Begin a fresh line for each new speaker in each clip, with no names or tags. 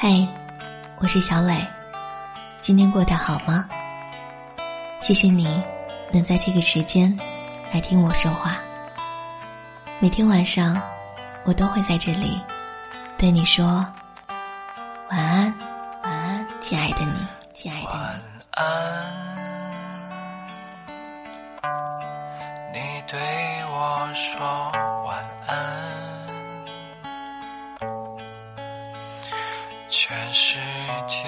嗨，我是小磊，今天过得好吗？谢谢你能在这个时间来听我说话。每天晚上，我都会在这里对你说晚安，晚安，亲爱的你，亲爱的你。
晚安，你对我说世界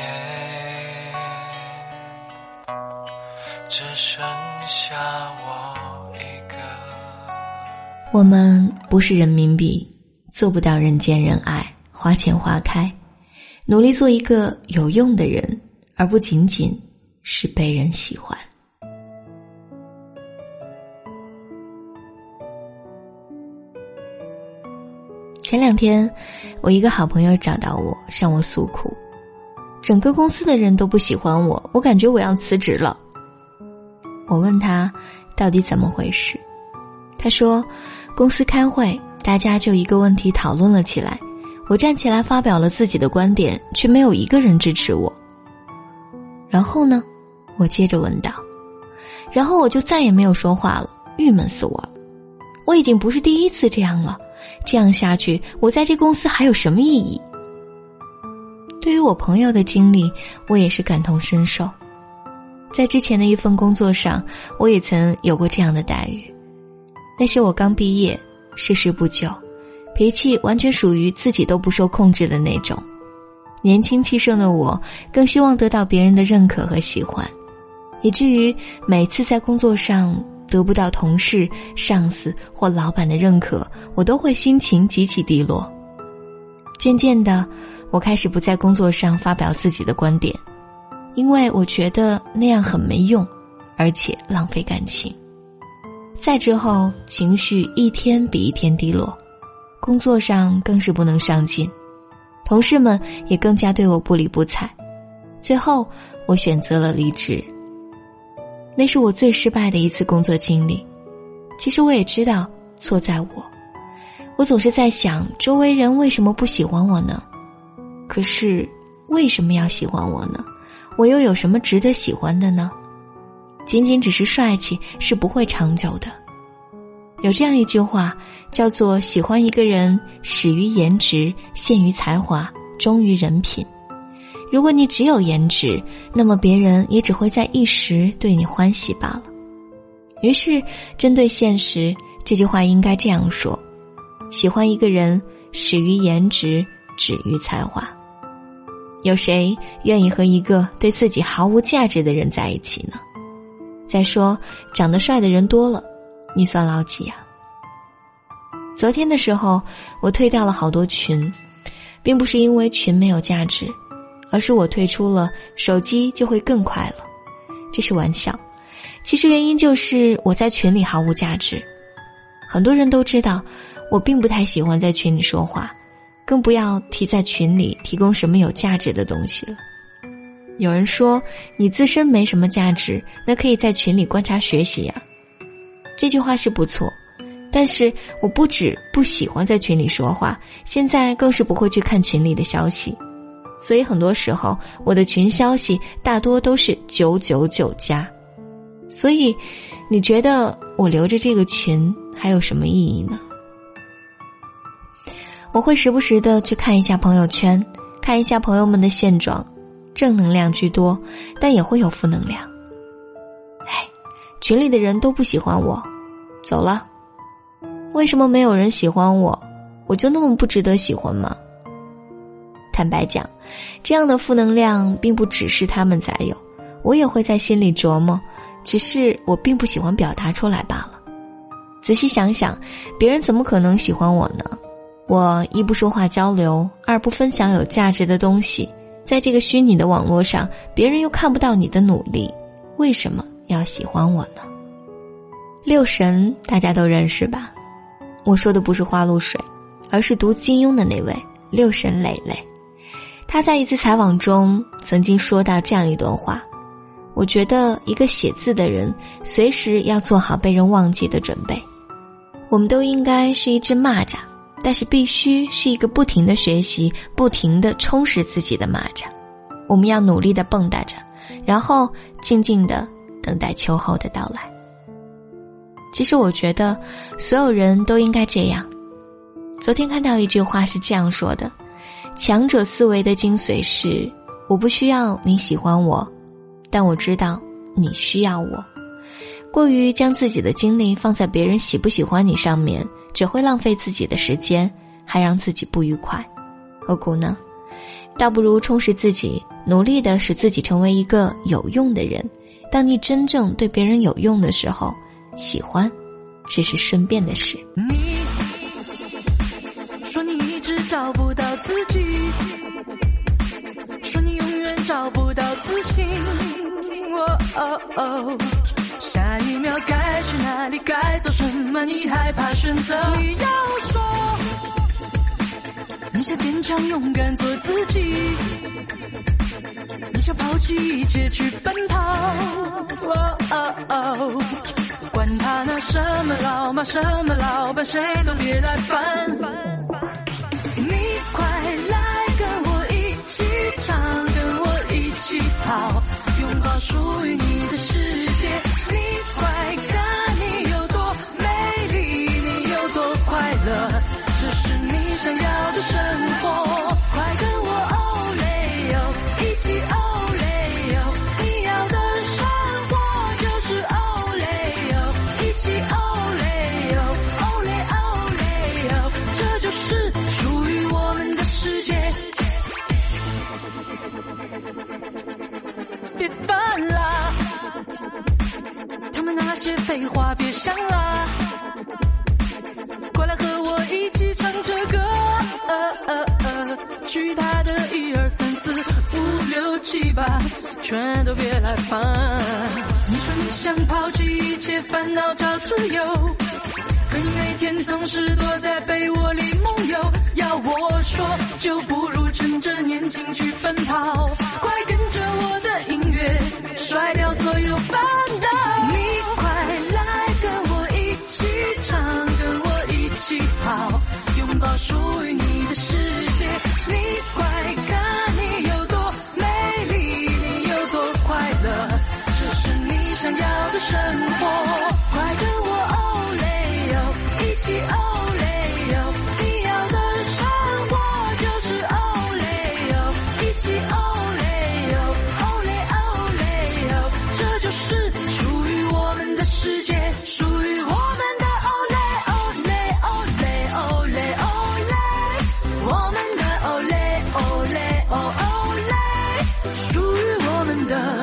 只剩下我一个。
我们不是人民币，做不到人见人爱、花钱花开，努力做一个有用的人，而不仅仅是被人喜欢。前两天，我一个好朋友找到我，向我诉苦，整个公司的人都不喜欢我，我感觉我要辞职了。我问他到底怎么回事，他说，公司开会，大家就一个问题讨论了起来，我站起来发表了自己的观点，却没有一个人支持我。然后呢，我接着问道，然后我就再也没有说话了，郁闷死我了。我已经不是第一次这样了。这样下去，我在这公司还有什么意义？我朋友的经历，我也是感同身受。在之前的一份工作上，我也曾有过这样的待遇。那是我刚毕业，事事不久，脾气完全属于自己都不受控制的那种。年轻气盛的我，更希望得到别人的认可和喜欢，以至于每次在工作上。得不到同事、上司或老板的认可，我都会心情极其低落。渐渐的，我开始不在工作上发表自己的观点，因为我觉得那样很没用，而且浪费感情。再之后，情绪一天比一天低落，工作上更是不能上进，同事们也更加对我不理不睬。最后，我选择了离职。那是我最失败的一次工作经历。其实我也知道错在我，我总是在想周围人为什么不喜欢我呢？可是为什么要喜欢我呢？我又有什么值得喜欢的呢？仅仅只是帅气是不会长久的。有这样一句话叫做：“喜欢一个人，始于颜值，陷于才华，忠于人品。”如果你只有颜值，那么别人也只会在一时对你欢喜罢了。于是，针对现实，这句话应该这样说：喜欢一个人，始于颜值，止于才华。有谁愿意和一个对自己毫无价值的人在一起呢？再说，长得帅的人多了，你算老几呀？昨天的时候，我退掉了好多群，并不是因为群没有价值。而是我退出了，手机就会更快了。这是玩笑，其实原因就是我在群里毫无价值。很多人都知道，我并不太喜欢在群里说话，更不要提在群里提供什么有价值的东西了。有人说你自身没什么价值，那可以在群里观察学习呀。这句话是不错，但是我不止不喜欢在群里说话，现在更是不会去看群里的消息。所以很多时候，我的群消息大多都是九九九加。所以，你觉得我留着这个群还有什么意义呢？我会时不时的去看一下朋友圈，看一下朋友们的现状，正能量居多，但也会有负能量。哎，群里的人都不喜欢我，走了。为什么没有人喜欢我？我就那么不值得喜欢吗？坦白讲。这样的负能量并不只是他们才有，我也会在心里琢磨，只是我并不喜欢表达出来罢了。仔细想想，别人怎么可能喜欢我呢？我一不说话交流，二不分享有价值的东西，在这个虚拟的网络上，别人又看不到你的努力，为什么要喜欢我呢？六神大家都认识吧？我说的不是花露水，而是读金庸的那位六神磊磊。他在一次采访中曾经说到这样一段话：“我觉得一个写字的人随时要做好被人忘记的准备。我们都应该是一只蚂蚱，但是必须是一个不停的学习、不停的充实自己的蚂蚱。我们要努力的蹦跶着，然后静静的等待秋后的到来。其实我觉得，所有人都应该这样。昨天看到一句话是这样说的：“强者思维的精髓是，我不需要你喜欢我，但我知道你需要我。过于将自己的精力放在别人喜不喜欢你上面，只会浪费自己的时间，还让自己不愉快，何苦呢？倒不如充实自己，努力的使自己成为一个有用的人。当你真正对别人有用的时候。”喜欢，只是顺便的事。
你说你一直找不到自己，说你永远找不到自信。哦哦哦，下一秒该去哪里，该做什么？你害怕选择。你要说，你想坚强勇敢做自己，你想抛弃一切去奔跑。哦哦哦。管他那什么老妈什么老板，谁都别来烦烦。废话别想啦。快来和我一起唱着歌巨大的一二三四五六七八全都别来烦。你说你想抛弃一切烦恼找自由可你每天总是躲在被窝里梦游要我说就不如趁着年轻去奔跑。快跟着我 Rainbow wonder.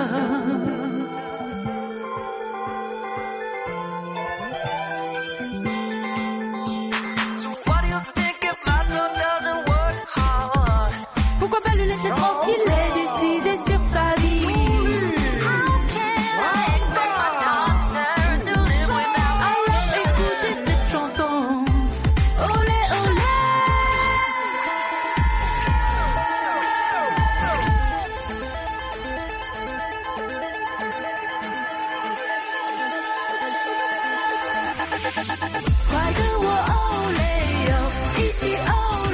快跟我欧雷欧一起欧。